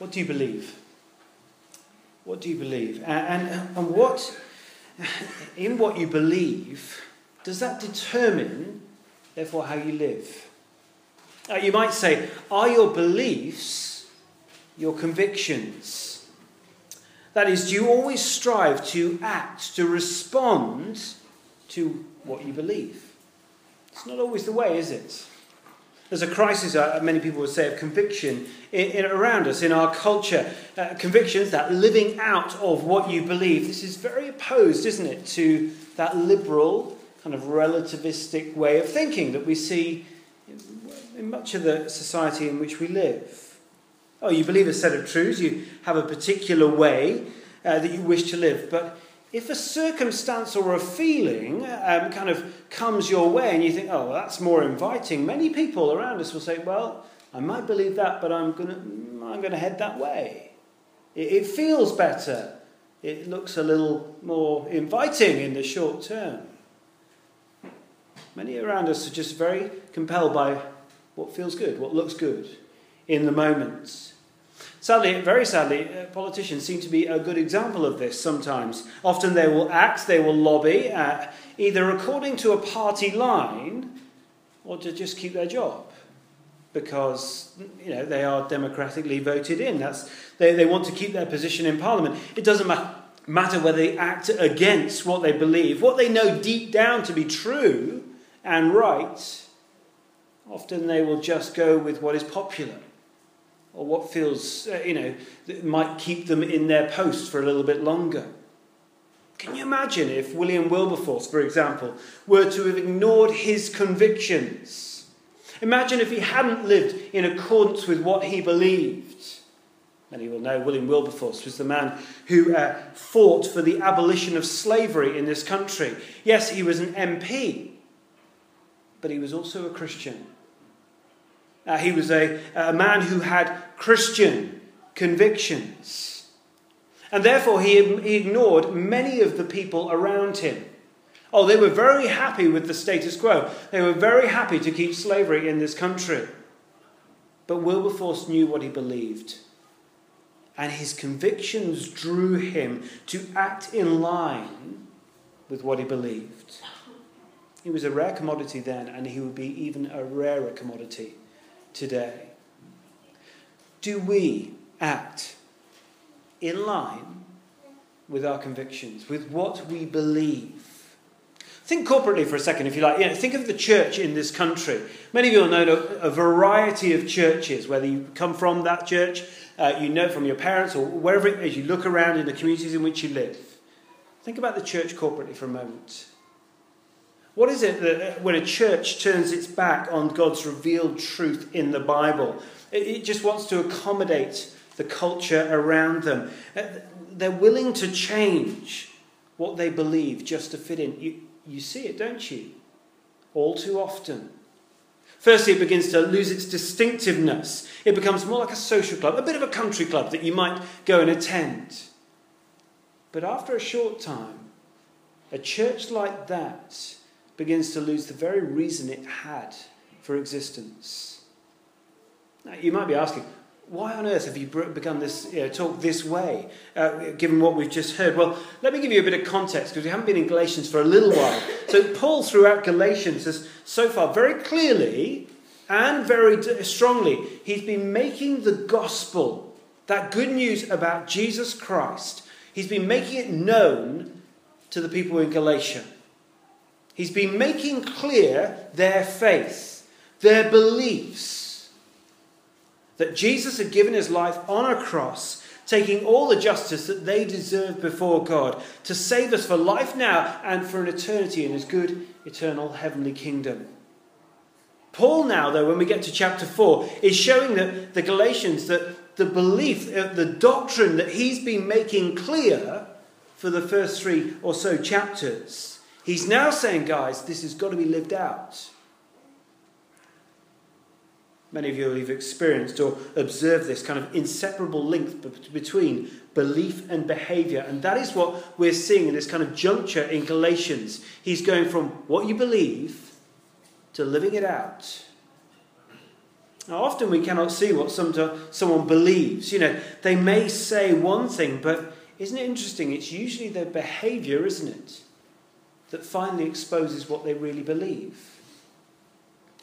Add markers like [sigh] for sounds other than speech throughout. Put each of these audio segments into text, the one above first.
What do you believe? What do you believe? And, and, and what, in what you believe, does that determine, therefore, how you live? Uh, you might say, are your beliefs your convictions? That is, do you always strive to act, to respond to what you believe? It's not always the way, is it? There's a crisis, uh, many people would say, of conviction in, in around us, in our culture. Uh, convictions, that living out of what you believe. This is very opposed, isn't it, to that liberal, kind of relativistic way of thinking that we see in, much of the society in which we live. Oh, you believe a set of truths, you have a particular way uh, that you wish to live, but if a circumstance or a feeling um, kind of comes your way and you think, oh, well, that's more inviting, many people around us will say, well, I might believe that, but I'm going to I'm going to head that way. It, it feels better. It looks a little more inviting in the short term. Many around us are just very compelled by what feels good, what looks good in the moment. Sadly, very sadly, uh, politicians seem to be a good example of this sometimes. Often they will act, they will lobby, uh, either according to a party line or to just keep their job because you know they are democratically voted in. That's, they, they want to keep their position in Parliament. It doesn't ma- matter whether they act against what they believe, what they know deep down to be true and right. Often they will just go with what is popular or what feels, uh, you know, might keep them in their post for a little bit longer. Can you imagine if William Wilberforce, for example, were to have ignored his convictions? Imagine if he hadn't lived in accordance with what he believed. Many will know William Wilberforce was the man who uh, fought for the abolition of slavery in this country. Yes, he was an MP, but he was also a Christian. Uh, he was a, a man who had Christian convictions. And therefore, he, he ignored many of the people around him. Oh, they were very happy with the status quo. They were very happy to keep slavery in this country. But Wilberforce knew what he believed. And his convictions drew him to act in line with what he believed. He was a rare commodity then, and he would be even a rarer commodity today? Do we act in line with our convictions, with what we believe? Think corporately for a second, if you like. You know, think of the church in this country. Many of you will know a, variety of churches, whether you come from that church, uh, you know from your parents, or wherever it is, you look around in the communities in which you live. Think about the church corporately for a moment. What is it that uh, when a church turns its back on God's revealed truth in the Bible? It just wants to accommodate the culture around them. Uh, they're willing to change what they believe just to fit in. You, you see it, don't you? All too often. Firstly, it begins to lose its distinctiveness. It becomes more like a social club, a bit of a country club that you might go and attend. But after a short time, a church like that begins to lose the very reason it had for existence. Now, you might be asking, why on earth have you begun this you know, talk this way, uh, given what we've just heard? Well, let me give you a bit of context because we haven't been in Galatians for a little while. So, Paul, throughout Galatians, has so far very clearly and very strongly, he's been making the gospel, that good news about Jesus Christ, he's been making it known to the people in Galatia. He's been making clear their faith, their beliefs. That Jesus had given his life on a cross, taking all the justice that they deserved before God, to save us for life now and for an eternity in his good, eternal, heavenly kingdom. Paul, now, though, when we get to chapter 4, is showing that the Galatians that the belief, uh, the doctrine that he's been making clear for the first three or so chapters He's now saying, guys, this has got to be lived out. Many of you have experienced or observed this kind of inseparable link between belief and behavior. And that is what we're seeing in this kind of juncture in Galatians. He's going from what you believe to living it out. Now, often we cannot see what some, someone believes. You know, they may say one thing, but isn't it interesting? It's usually their behavior, isn't it, that finally exposes what they really believe.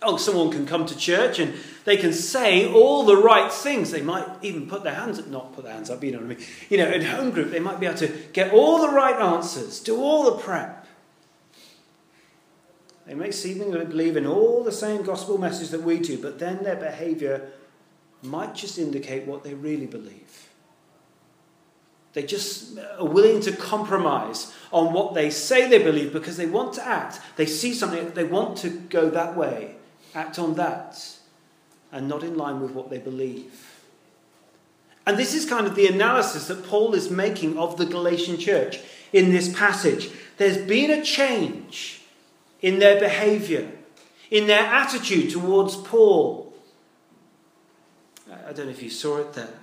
Oh, someone can come to church and they can say all the right things. They might even put their hands up, not put their hands up, you know what I mean? You know, in home group, they might be able to get all the right answers, do all the prep. They may seemingly believe in all the same gospel message that we do, but then their behavior might just indicate what they really believe. They just are willing to compromise on what they say they believe because they want to act. They see something, they want to go that way, act on that, and not in line with what they believe. And this is kind of the analysis that Paul is making of the Galatian church in this passage. There's been a change in their behavior, in their attitude towards Paul. I don't know if you saw it there.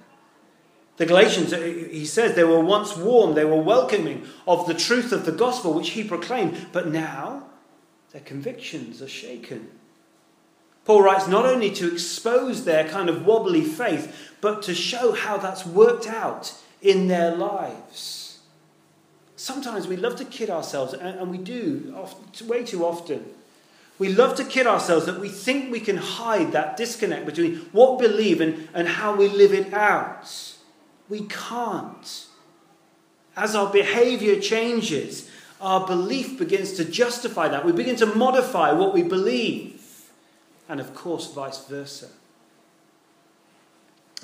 The Galatians, uh, he says, they were once warm, they were welcoming of the truth of the gospel which he proclaimed, but now their convictions are shaken. Paul writes not only to expose their kind of wobbly faith, but to show how that's worked out in their lives sometimes we love to kid ourselves, and, we do way too often. We love to kid ourselves that we think we can hide that disconnect between what we believe and, and how we live it out. We can't. As our behavior changes, our belief begins to justify that. We begin to modify what we believe. And of course, vice versa.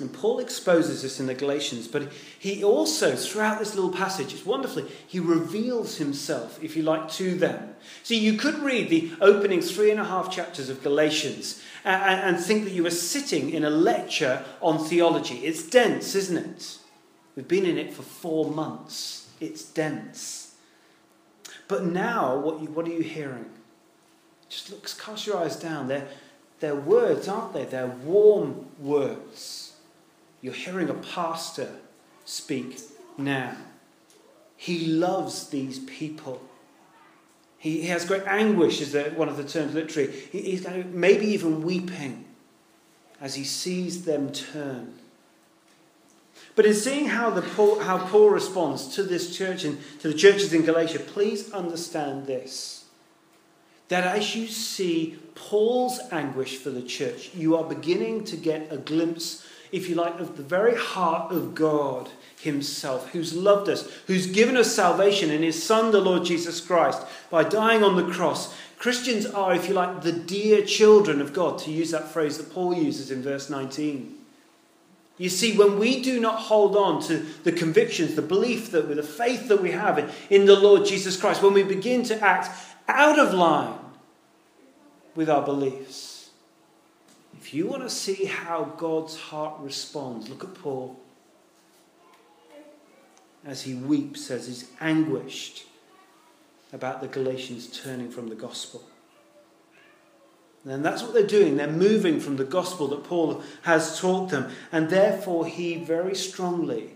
And Paul exposes this in the Galatians, but he also, throughout this little passage, it's wonderfully, he reveals himself, if you like, to them. See, you could read the opening three and a half chapters of Galatians and, and think that you were sitting in a lecture on theology. It's dense, isn't it? We've been in it for four months. It's dense. But now, what, you, what are you hearing? Just look, cast your eyes down. They're, they're words, aren't they? They're warm words you're hearing a pastor speak now. He loves these people. He, he has great anguish, is one of the terms literally. He, he's kind of maybe even weeping as he sees them turn. But in seeing how, the Paul, how Paul responds to this church and to the churches in Galatia, please understand this. That as you see Paul's anguish for the church, you are beginning to get a glimpse if you like, of the very heart of God Himself, who's loved us, who's given us salvation in His Son, the Lord Jesus Christ, by dying on the cross. Christians are, if you like, the dear children of God, to use that phrase that Paul uses in verse 19. You see, when we do not hold on to the convictions, the belief that with the faith that we have in the Lord Jesus Christ, when we begin to act out of line with our beliefs, if you want to see how God's heart responds, look at Paul. As he weeps, as he's anguished about the Galatians turning from the gospel. And that's what they're doing. They're moving from the gospel that Paul has taught them. And therefore, he very strongly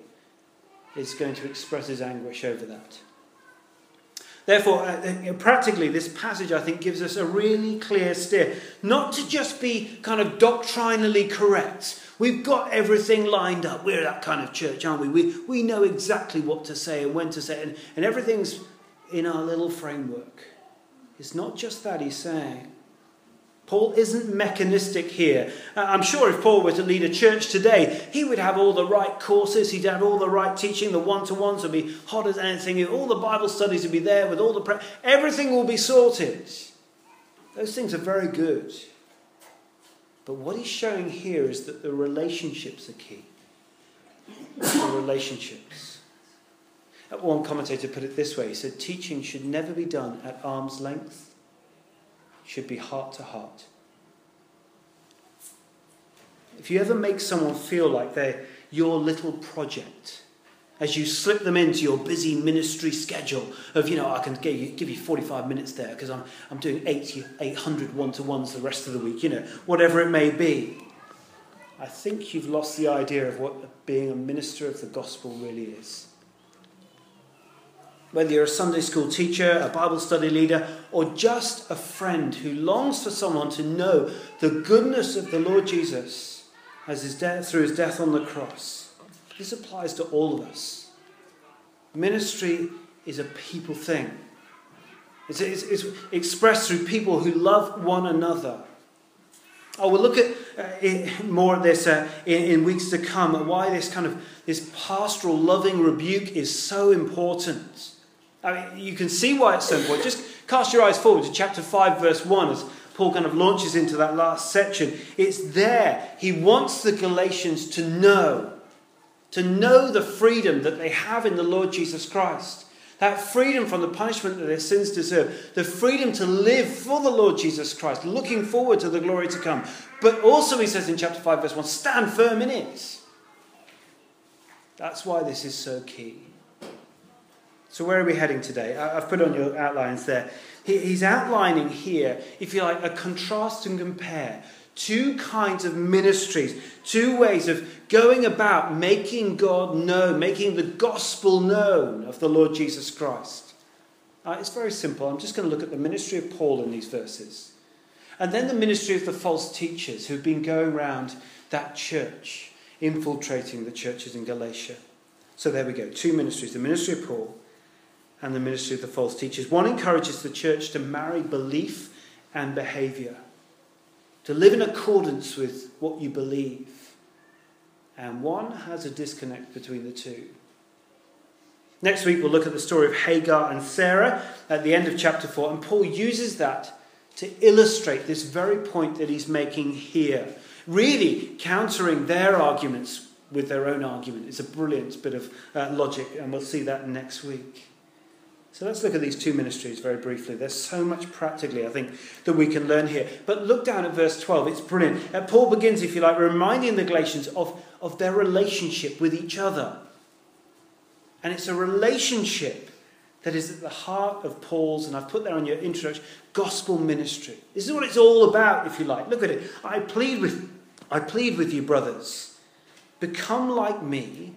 is going to express his anguish over that. Therefore, uh, uh, practically, this passage, I think, gives us a really clear steer. Not to just be kind of doctrinally correct. We've got everything lined up. We're that kind of church, aren't we? We, we know exactly what to say and when to say and, and everything's in our little framework. It's not just that he's saying. Paul isn't mechanistic here. Uh, I'm sure if Paul were to lead a church today, he would have all the right courses, he'd have all the right teaching, the one to ones would be hot as anything, all the Bible studies would be there with all the. Everything will be sorted. Those things are very good. But what he's showing here is that the relationships are key. The relationships. One commentator put it this way he said, Teaching should never be done at arm's length should be heart to heart. If you ever make someone feel like they're your little project, as you slip them into your busy ministry schedule of, you know, I can give you, give you 45 minutes there because I'm, I'm doing 80, 800 one to ones the rest of the week, you know, whatever it may be. I think you've lost the idea of what being a minister of the gospel really is. Whether you're a Sunday school teacher, a Bible study leader, or just a friend who longs for someone to know the goodness of the Lord Jesus as his death, through his death on the cross. This applies to all of us. Ministry is a people thing. It's, it's, it's expressed through people who love one another. Oh, we'll look at uh, more of this uh, in, in, weeks to come. Why this kind of this pastoral, loving rebuke is so important. I mean, you can see why it's so important. Just cast your eyes forward to chapter 5, verse 1, as Paul kind of launches into that last section. It's there. He wants the Galatians to know, to know the freedom that they have in the Lord Jesus Christ. That freedom from the punishment that their sins deserve. The freedom to live for the Lord Jesus Christ, looking forward to the glory to come. But also, he says in chapter 5, verse 1, stand firm in it. That's why this is so key. So, where are we heading today? I've put on your outlines there. He's outlining here, if you like, a contrast and compare two kinds of ministries, two ways of going about making God known, making the gospel known of the Lord Jesus Christ. Uh, it's very simple. I'm just going to look at the ministry of Paul in these verses. And then the ministry of the false teachers who've been going around that church, infiltrating the churches in Galatia. So there we go. Two ministries the ministry of Paul and the ministry of the false teachers. One encourages the church to marry belief and behavior, to live in accordance with what you believe. And one has a disconnect between the two. Next week, we'll look at the story of Hagar and Sarah at the end of chapter 4, and Paul uses that to illustrate this very point that he's making here, really countering their arguments with their own argument. It's a brilliant bit of uh, logic, and we'll see that next week. So let's look at these two ministries very briefly. There's so much practically, I think, that we can learn here. But look down at verse 12. It's brilliant. Uh, Paul begins, if you like, reminding the Galatians of, of their relationship with each other. And it's a relationship that is at the heart of Paul's, and I've put there on your introduction, gospel ministry. This is what it's all about, if you like. Look at it. I plead with, I plead with you, brothers, become like me,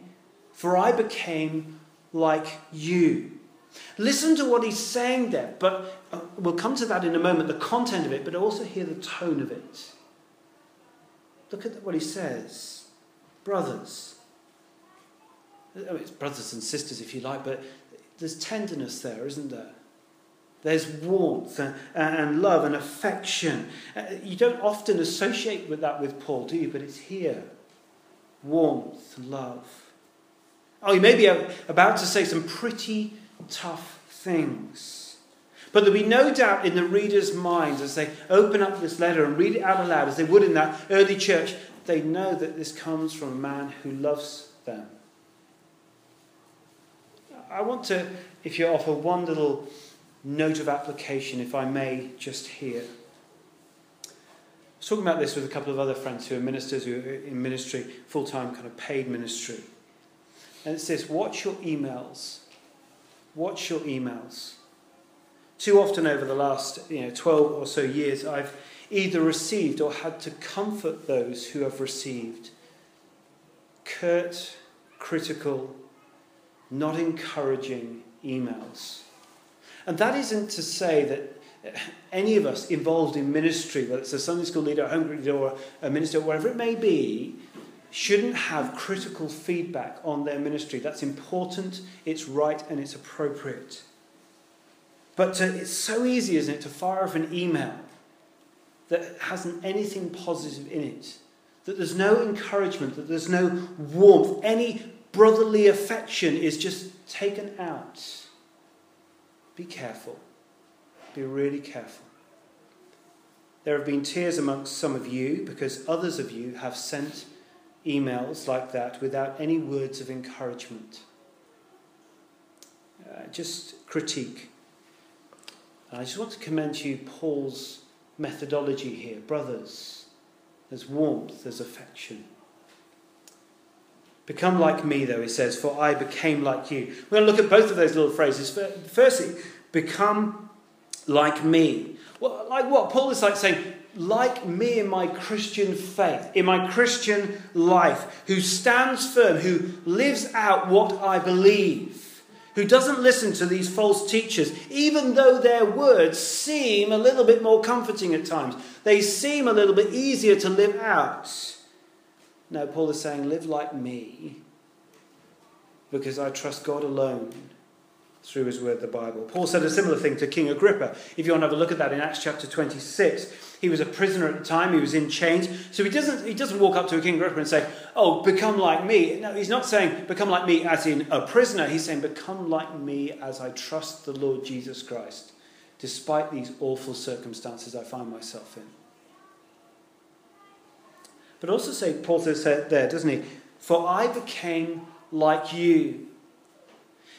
for I became like you. Listen to what he's saying there, but uh, we'll come to that in a moment, the content of it, but also hear the tone of it. Look at what he says. Brothers. Oh, it's brothers and sisters, if you like, but there's tenderness there, isn't there? There's warmth and, love and affection. Uh, you don't often associate with that with Paul, do you? But it's here. Warmth, love. Oh, you may be about to say some pretty tough things. But there'll be no doubt in the reader's minds as they open up this letter and read it out aloud, as they would in that early church, they know that this comes from a man who loves them. I want to, if you offer one little note of application, if I may, just here. I was talking about this with a couple of other friends who are ministers who are in ministry, full time kind of paid ministry. And it says, watch your emails watch your emails. Too often over the last you know, 12 or so years, I've either received or had to comfort those who have received curt, critical, not encouraging emails. And that isn't to say that any of us involved in ministry, whether it's a Sunday school leader, a home group leader, or a minister, whatever it may be, shouldn't have critical feedback on their ministry. That's important, it's right, and it's appropriate. But uh, it's so easy, isn't it, to fire off an email that hasn't anything positive in it, that there's no encouragement, that there's no warmth, any brotherly affection is just taken out. Be careful. Be really careful. There have been tears amongst some of you because others of you have sent emails like that without any words of encouragement. Uh, just critique. I just want to commend to you Paul's methodology here. Brothers, there's warmth, there's affection. Become like me, though, he says, for I became like you. We're going to look at both of those little phrases. Firstly, become like me. Well, like what? Paul is like saying, like me in my Christian faith, in my Christian life, who stands firm, who lives out what I believe, who doesn't listen to these false teachers, even though their words seem a little bit more comforting at times. They seem a little bit easier to live out. No, Paul is saying, live like me because I trust God alone through his word, the Bible. Paul said a similar thing to King Agrippa. If you want to have a look at that in Acts chapter 26, he was a prisoner at the time, he was in chains. So he doesn't, he doesn't walk up to a King Agrippa and say, Oh, become like me. No, he's not saying become like me as in a prisoner. He's saying become like me as I trust the Lord Jesus Christ, despite these awful circumstances I find myself in. But also say, Paul says there, doesn't he? For I became like you.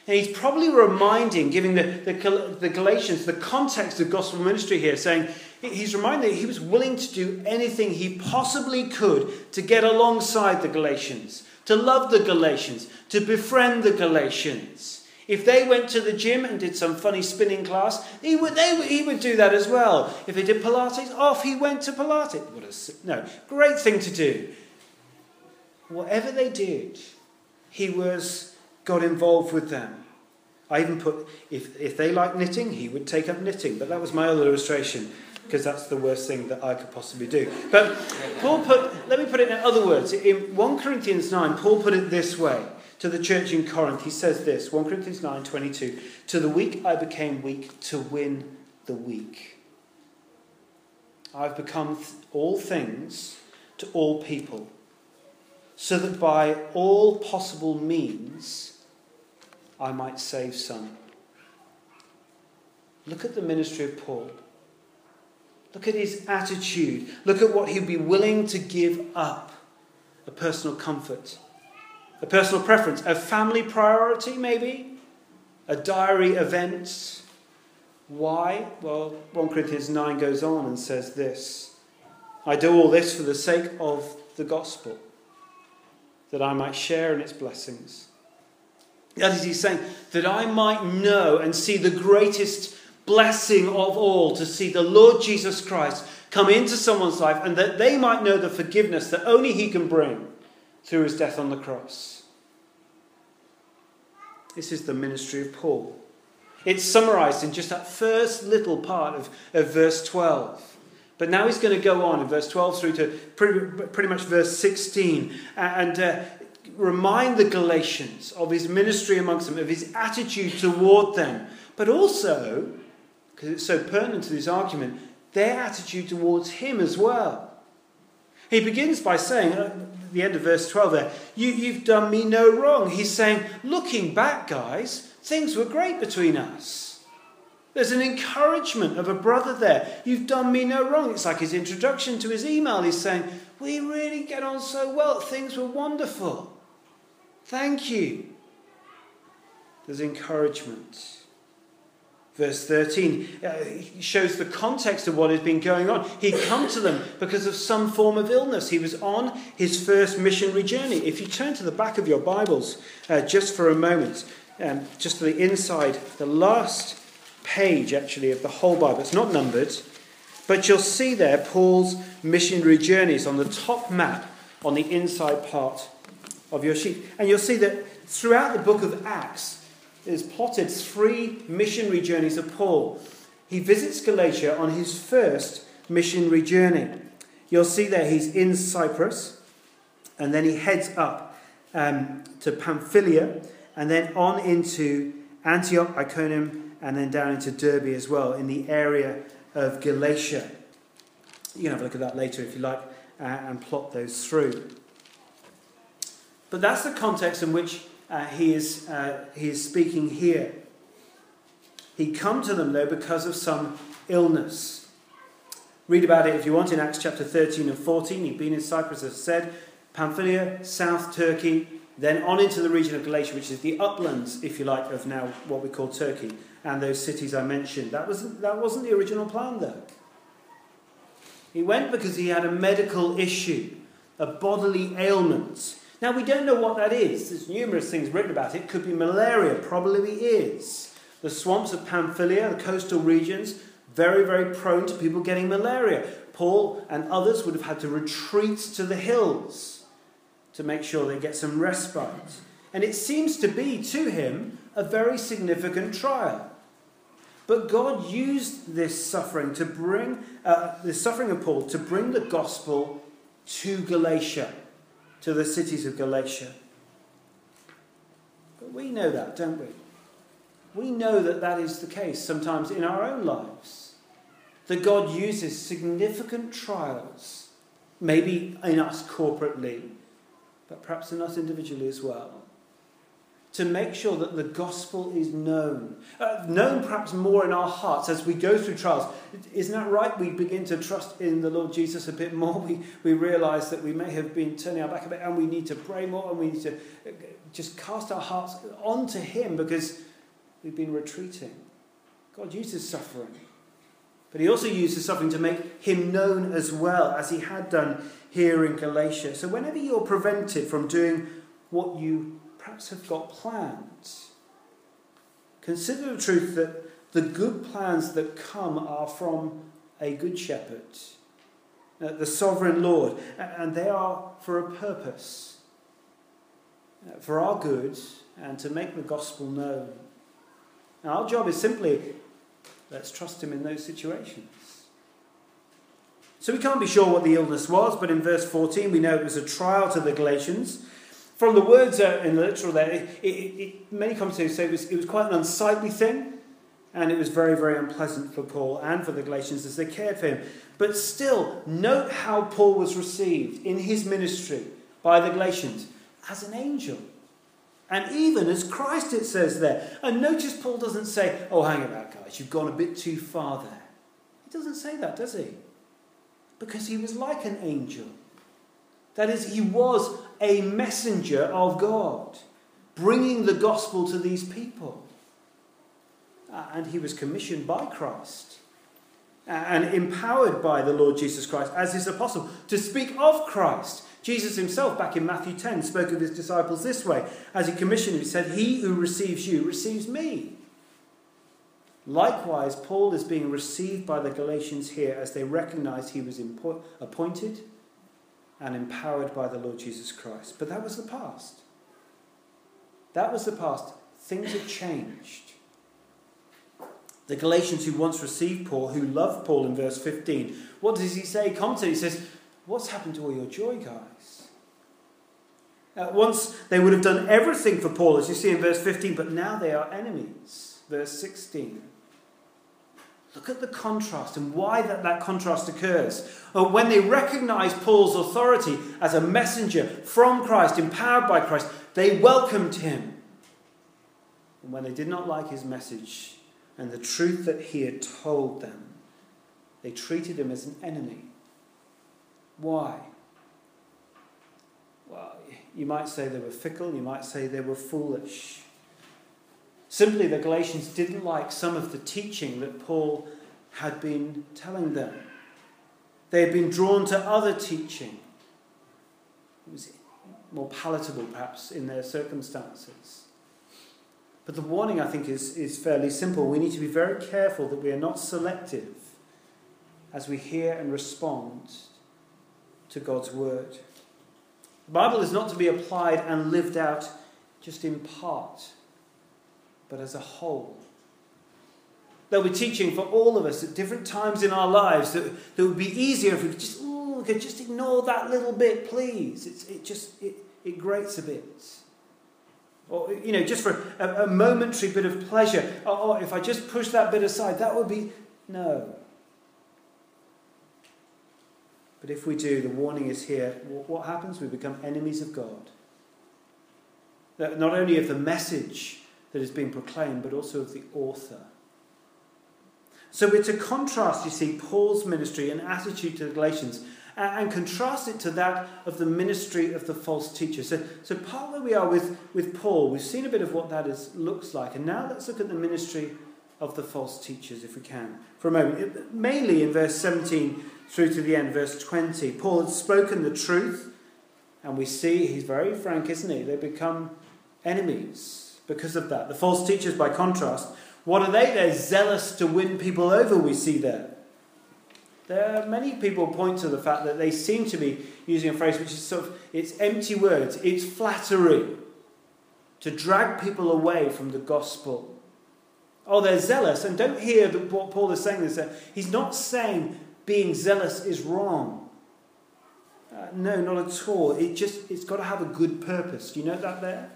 And he's probably reminding, giving the, the, the Galatians the context of gospel ministry here, saying he's reminding he was willing to do anything he possibly could to get alongside the Galatians, to love the Galatians, to befriend the Galatians. If they went to the gym and did some funny spinning class, he would, they, he would do that as well. If they did Pilates, off he went to Pilates. What a, no, great thing to do. Whatever they did, he was got involved with them. I even put, if, if they like knitting, he would take up knitting. But that was my other illustration, because that's the worst thing that I could possibly do. But Paul put, let me put it in other words. In 1 Corinthians 9, Paul put it this way to the church in Corinth. He says this 1 Corinthians 9 22. To the weak I became weak to win the weak. I've become th- all things to all people so that by all possible means I might save some. Look at the ministry of Paul. Look at his attitude. Look at what he'd be willing to give up a personal comfort, a personal preference, a family priority, maybe, a diary event. Why? Well, 1 Corinthians 9 goes on and says this I do all this for the sake of the gospel that I might share in its blessings. That is, he's saying that I might know and see the greatest blessing of all to see the Lord Jesus Christ come into someone's life and that they might know the forgiveness that only he can bring through his death on the cross. This is the ministry of Paul. It's summarized in just that first little part of, of verse 12. But now he's going to go on in verse 12 through to pretty, pretty much verse 16 and uh, remind the Galatians of his ministry amongst them, of his attitude toward them, but also, because it's so pertinent to this argument, their attitude towards him as well. He begins by saying, at the end of verse 12 there, you, You've done me no wrong. He's saying, Looking back, guys, things were great between us. There's an encouragement of a brother there. You've done me no wrong. It's like his introduction to his email. He's saying, We really get on so well. Things were wonderful. Thank you. There's encouragement. Verse 13 uh, shows the context of what has been going on. He'd come to them because of some form of illness. He was on his first missionary journey. If you turn to the back of your Bibles uh, just for a moment, um, just to the inside, the last page actually of the whole Bible. It's not numbered, but you'll see there Paul's missionary journeys on the top map on the inside part of your sheet. And you'll see that throughout the book of Acts is plotted three missionary journeys of Paul. He visits Galatia on his first missionary journey. You'll see there he's in Cyprus, and then he heads up um, to Pamphylia, and then on into Antioch, Iconium, and then down into Derbe as well, in the area of Galatia. You can have a look at that later if you like uh, and plot those through. But that's the context in which uh, he, is, uh, he is speaking here. He come to them, though, because of some illness. Read about it if you want in Acts chapter 13 and 14. He'd been in Cyprus, as I said, Pamphylia, South Turkey, then on into the region of Galatia, which is the uplands, if you like, of now what we call Turkey and those cities I mentioned. That wasn't, that wasn't the original plan, though. He went because he had a medical issue, a bodily ailment. Now, we don't know what that is. There's numerous things written about it. Could be malaria, probably is. The swamps of Pamphylia, the coastal regions, very, very prone to people getting malaria. Paul and others would have had to retreat to the hills to make sure they get some respite. And it seems to be to him a very significant trial. But God used this suffering to bring, uh, the suffering of Paul, to bring the gospel to Galatia, to the cities of Galatia. But we know that, don't we? We know that that is the case sometimes in our own lives. That God uses significant trials, maybe in us corporately, but perhaps in us individually as well, to make sure that the gospel is known. Uh, known perhaps more in our hearts as we go through trials. Isn't that right? We begin to trust in the Lord Jesus a bit more. [laughs] We, we realize that we may have been turning our back a bit and we need to pray more and we need to uh, just cast our hearts onto Him because we've been retreating. God uses suffering. But he also uses suffering to make him known as well, as he had done here in Galatia. So, whenever you're prevented from doing what you perhaps have got planned, consider the truth that the good plans that come are from a good shepherd, uh, the sovereign Lord, and they are for a purpose, uh, for our good, and to make the gospel known. Now, our job is simply let's trust Him in those situations. So we can't be sure what the illness was, but in verse 14 we know it was a trial to the Galatians. From the words in the literal there, it, it, it, many commentators say it was, it was quite an unsightly thing, and it was very, very unpleasant for Paul and for the Galatians as they cared for him. But still, note how Paul was received in his ministry by the Galatians as an angel. And even as Christ, it says there. And notice Paul doesn't say, oh, hang about, guys, you've gone a bit too far there. He doesn't say that, does he? Because he was like an angel. That is, he was a messenger of God, bringing the gospel to these people. Uh, and he was commissioned by Christ uh, and empowered by the Lord Jesus Christ as his apostle to speak of Christ Jesus himself, back in Matthew 10, spoke of his disciples this way as he commissioned them. He said, He who receives you receives me. Likewise, Paul is being received by the Galatians here as they recognize he was appointed and empowered by the Lord Jesus Christ. But that was the past. That was the past. Things have changed. The Galatians who once received Paul, who loved Paul in verse 15, what does he say? Commentator, he says, What's happened to all your joy, guys? Uh, once they would have done everything for Paul, as you see in verse 15, but now they are enemies. Verse 16. Look at the contrast and why that, that contrast occurs. Uh, when they recognize Paul's authority as a messenger from Christ, empowered by Christ, they welcomed him. And when they did not like his message and the truth that he had told them, they treated him as an enemy. Why? Well, you might say they were fickle, you might say they were foolish. Simply, the Galatians didn't like some of the teaching that Paul had been telling them. They had been drawn to other teaching. It was more palatable, perhaps, in their circumstances. But the warning, I think, is, is fairly simple. We need to be very careful that we are not selective as we hear and respond to God's Word. The Bible is not to be applied and lived out just in part, but as a whole. There'll be teaching for all of us at different times in our lives that, that would be easier if we could just, ooh, could just ignore that little bit, please. It's, it just it, it grates a bit. Or, you know, just for a, a momentary bit of pleasure. Oh, if I just push that bit aside, that would be. No. But if we do, the warning is here. What happens? We become enemies of God. Not only of the message that is being proclaimed, but also of the author. So we're to contrast, you see, Paul's ministry and attitude to the Galatians and, contrast it to that of the ministry of the false teacher. So, so part where we are with, with Paul, we've seen a bit of what that is, looks like. And now let's look at the ministry of the false teachers, if we can, for a moment. Mainly in verse 17 through to the end, verse 20. Paul had spoken the truth, and we see he's very frank, isn't he? They become enemies because of that. The false teachers, by contrast, what are they? They're zealous to win people over, we see there. There are many people point to the fact that they seem to be using a phrase which is sort of, it's empty words, it's flattery. to drag people away from the gospel. Oh, they're zealous. And don't hear what Paul is saying. He's not saying being zealous is wrong. Uh, no, not at all. It just it's got to have a good purpose. Do you know that there?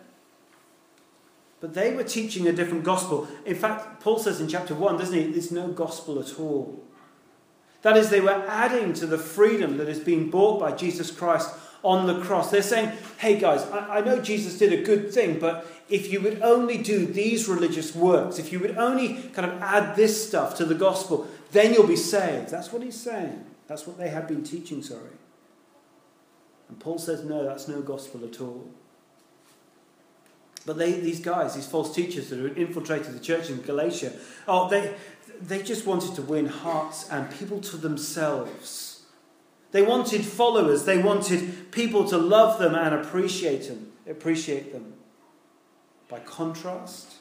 But they were teaching a different gospel. In fact, Paul says in chapter 1, doesn't he? There's no gospel at all. That is, they were adding to the freedom that is being bought by Jesus Christ on the cross. They're saying, hey guys, I, I, know Jesus did a good thing, but if you would only do these religious works, if you would only kind of add this stuff to the gospel, then you'll be saved. That's what he's saying. That's what they had been teaching, sorry. And Paul says, no, that's no gospel at all. But they, these guys, these false teachers that had infiltrated the church in Galatia, oh, they, they just wanted to win hearts and people to themselves. They wanted followers. They wanted people to love them and appreciate them. Appreciate them. By contrast,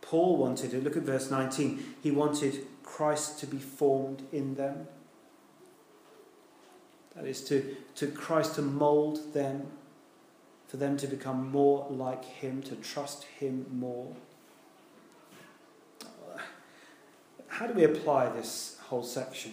Paul wanted it. Look at verse 19. He wanted Christ to be formed in them. That is to, to Christ to mould them, for them to become more like Him, to trust Him more. How do we apply this whole section?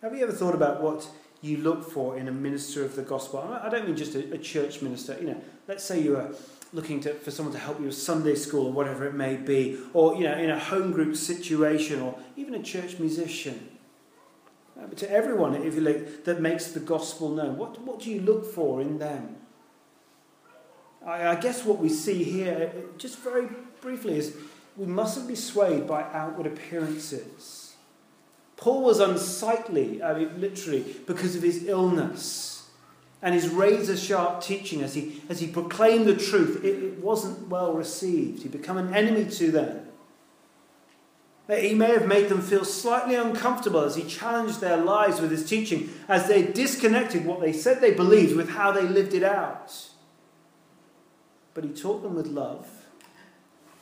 Have you ever thought about what you look for in a minister of the gospel? I don't mean just a, a church minister. You know, let's say you are looking to, for someone to help you with Sunday school or whatever it may be, or you know, in a home group situation, or even a church musician. Uh, to everyone, if you like, that makes the gospel known, what, what do you look for in them? I, I guess what we see here, uh, just very briefly, is we mustn't be swayed by outward appearances. Paul was unsightly, I mean, literally, because of his illness and his razor sharp teaching as he, as he proclaimed the truth. It, it wasn't well received. He became an enemy to them. He may have made them feel slightly uncomfortable as he challenged their lives with his teaching, as they disconnected what they said they believed with how they lived it out. But he taught them with love,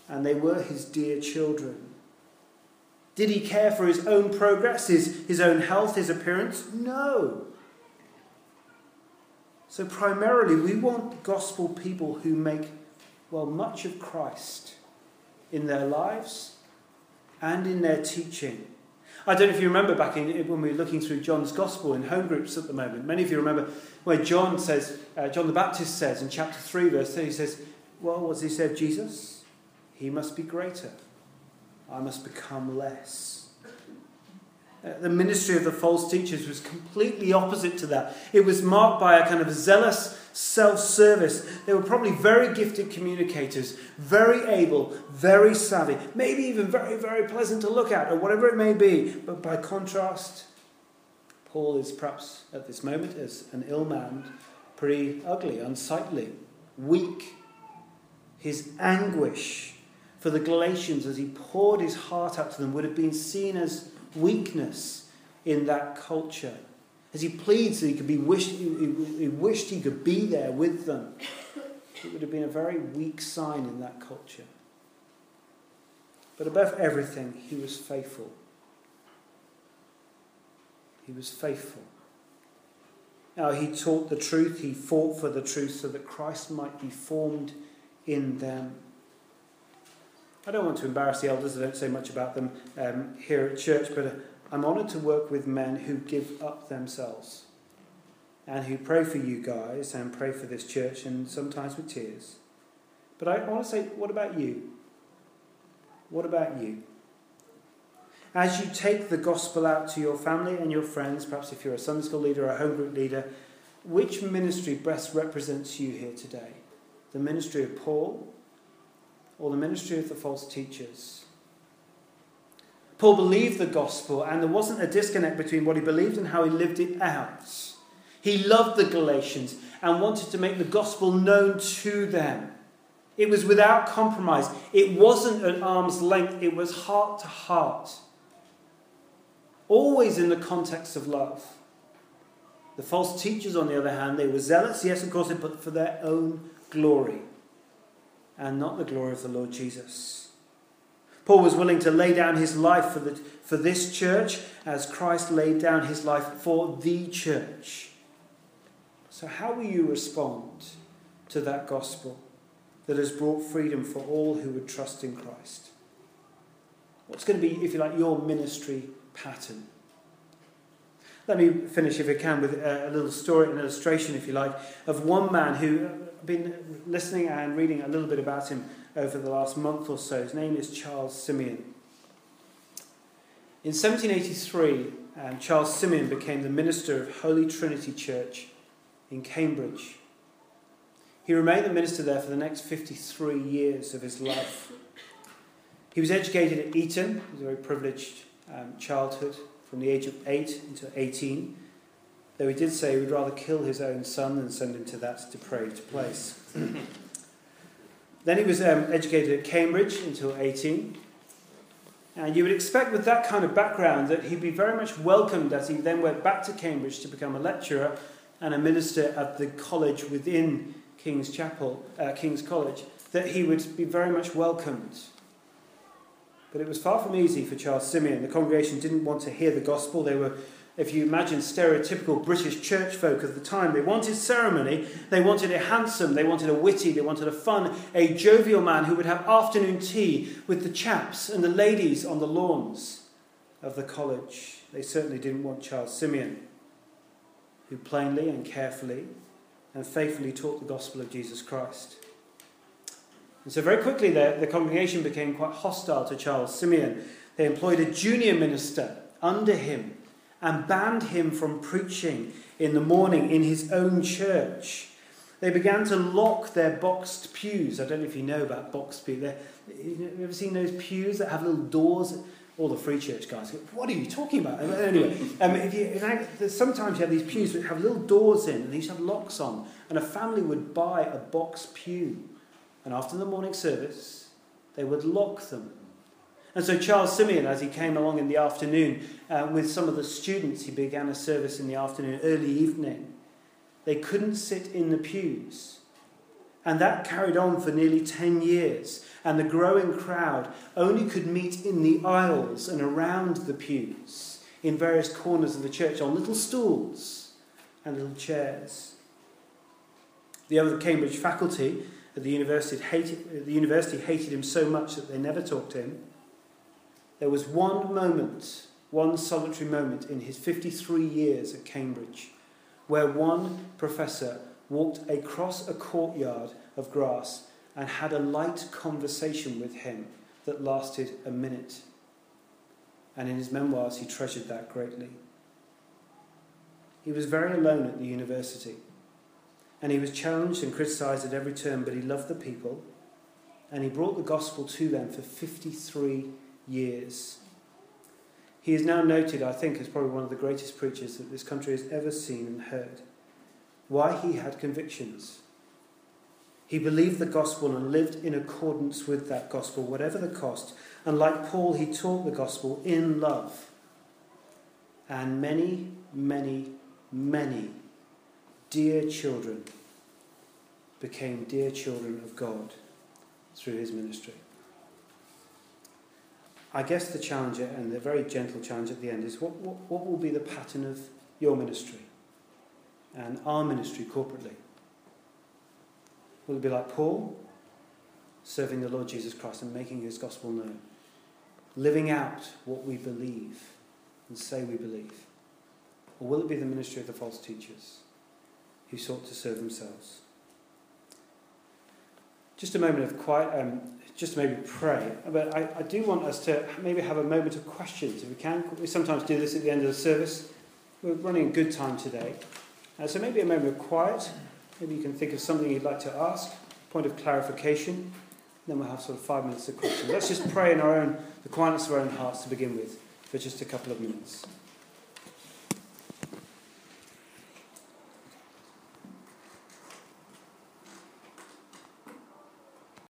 and they were his dear children. Did he care for his own progress, his, his own health, his appearance? No. So, primarily, we want gospel people who make, well, much of Christ in their lives and in their teaching. I don't know if you remember back in, when we were looking through John's Gospel in home groups at the moment. Many of you remember where John says, uh, John the Baptist says in chapter 3, verse 3, he says, Well, what does he say of Jesus? He must be greater. I must become less. Uh, the ministry of the false teachers was completely opposite to that. It was marked by a kind of zealous self service. They were probably very gifted communicators, very able, very savvy, maybe even very, very pleasant to look at, or whatever it may be. But by contrast, Paul is perhaps at this moment, as an ill man, pretty ugly, unsightly, weak. His anguish for the Galatians as he poured his heart out to them would have been seen as weakness in that culture. As he pleads that he could be wished, he wished he could be there with them. It would have been a very weak sign in that culture. But above everything, he was faithful. He was faithful. Now, he taught the truth, he fought for the truth so that Christ might be formed in them. I don't want to embarrass the elders, I don't say much about them um, here at church, but uh, I'm honoured to work with men who give up themselves and who pray for you guys and pray for this church, and sometimes with tears. But I want to say, what about you? What about you? As you take the gospel out to your family and your friends, perhaps if you're a Sunday school leader or a home group leader, which ministry best represents you here today? The ministry of Paul or the ministry of the false teachers. Paul believed the gospel, and there wasn't a disconnect between what he believed and how he lived it out. He loved the Galatians and wanted to make the gospel known to them. It was without compromise. It wasn't at arm's length, it was heart to heart. Always in the context of love. The false teachers, on the other hand, they were zealous, yes, of course, but for their own glory and not the glory of the Lord Jesus. Paul was willing to lay down his life for, the, for this church as Christ laid down his life for the church. So, how will you respond to that gospel that has brought freedom for all who would trust in Christ? What's going to be, if you like, your ministry pattern? Let me finish, if I can, with a little story, an illustration, if you like, of one man who been listening and reading a little bit about him over the last month or so. His name is Charles Simeon. In 1783, um, Charles Simeon became the minister of Holy Trinity Church in Cambridge. He remained the minister there for the next 53 years of his life. He was educated at Eton, a very privileged um, childhood, from the age of 8 until 18, though he did say he would rather kill his own son than send him to that depraved place. then he was um, educated at Cambridge until 18. And you would expect, with that kind of background, that he'd be very much welcomed as he then went back to Cambridge to become a lecturer and a minister at the college within King's Chapel, uh, King's College, that he would be very much welcomed. But it was far from easy for Charles Simeon. The congregation didn't want to hear the gospel. They were, if you imagine stereotypical British church folk of the time, they wanted ceremony, they wanted a handsome, they wanted a witty, they wanted a fun, a jovial man who would have afternoon tea with the chaps and the ladies on the lawns of the college. They certainly didn't want Charles Simeon, who plainly and carefully and faithfully taught the gospel of Jesus Christ. And so, very quickly, the, the congregation became quite hostile to Charles Simeon. They employed a junior minister under him and banned him from preaching in the morning in his own church. They began to lock their boxed pews. I don't know if you know about boxed pews. Have you ever seen those pews that have little doors? All the free church guys go, What are you talking about? Anyway, um, if you, sometimes you have these pews that have little doors in and these have locks on, and a family would buy a boxed pew and after the morning service, they would lock them. And so Charles Simeon, as he came along in the afternoon uh, with some of the students, he began a service in the afternoon, early evening. They couldn't sit in the pews. And that carried on for nearly 10 years. And the growing crowd only could meet in the aisles and around the pews in various corners of the church on little stools and little chairs. The other Cambridge faculty the university hated, the university hated him so much that they never talked to him. There was one moment, one solitary moment in his 53 years at Cambridge, where one professor walked across a courtyard of grass and had a light conversation with him that lasted a minute. And in his memoirs, he treasured that greatly. He was very alone at the university. And he was challenged and criticized at every turn, but he loved the people and he brought the gospel to them for 53 years. He is now noted, I think, as probably one of the greatest preachers that this country has ever seen and heard. Why? He had convictions. He believed the gospel and lived in accordance with that gospel, whatever the cost. And like Paul, he taught the gospel in love. And many, many, many dear children became dear children of God through his ministry. I guess the challenge, and the very gentle challenge at the end, is what, what, what will be the pattern of your ministry and our ministry corporately? Will it be like Paul, serving the Lord Jesus Christ and making his gospel known? Living out what we believe and say we believe? Or will it be the ministry of the false teachers? who sought to serve themselves. Just a moment of quiet, um, just maybe pray. But I, I do want us to maybe have a moment of questions if we can. We sometimes do this at the end of the service. We're running a good time today. Uh, so maybe a moment of quiet. Maybe you can think of something you'd like to ask, point of clarification. Then we'll have sort of five minutes of questions. Let's just pray in our own, the quietness of our own hearts to begin with for just a couple of minutes.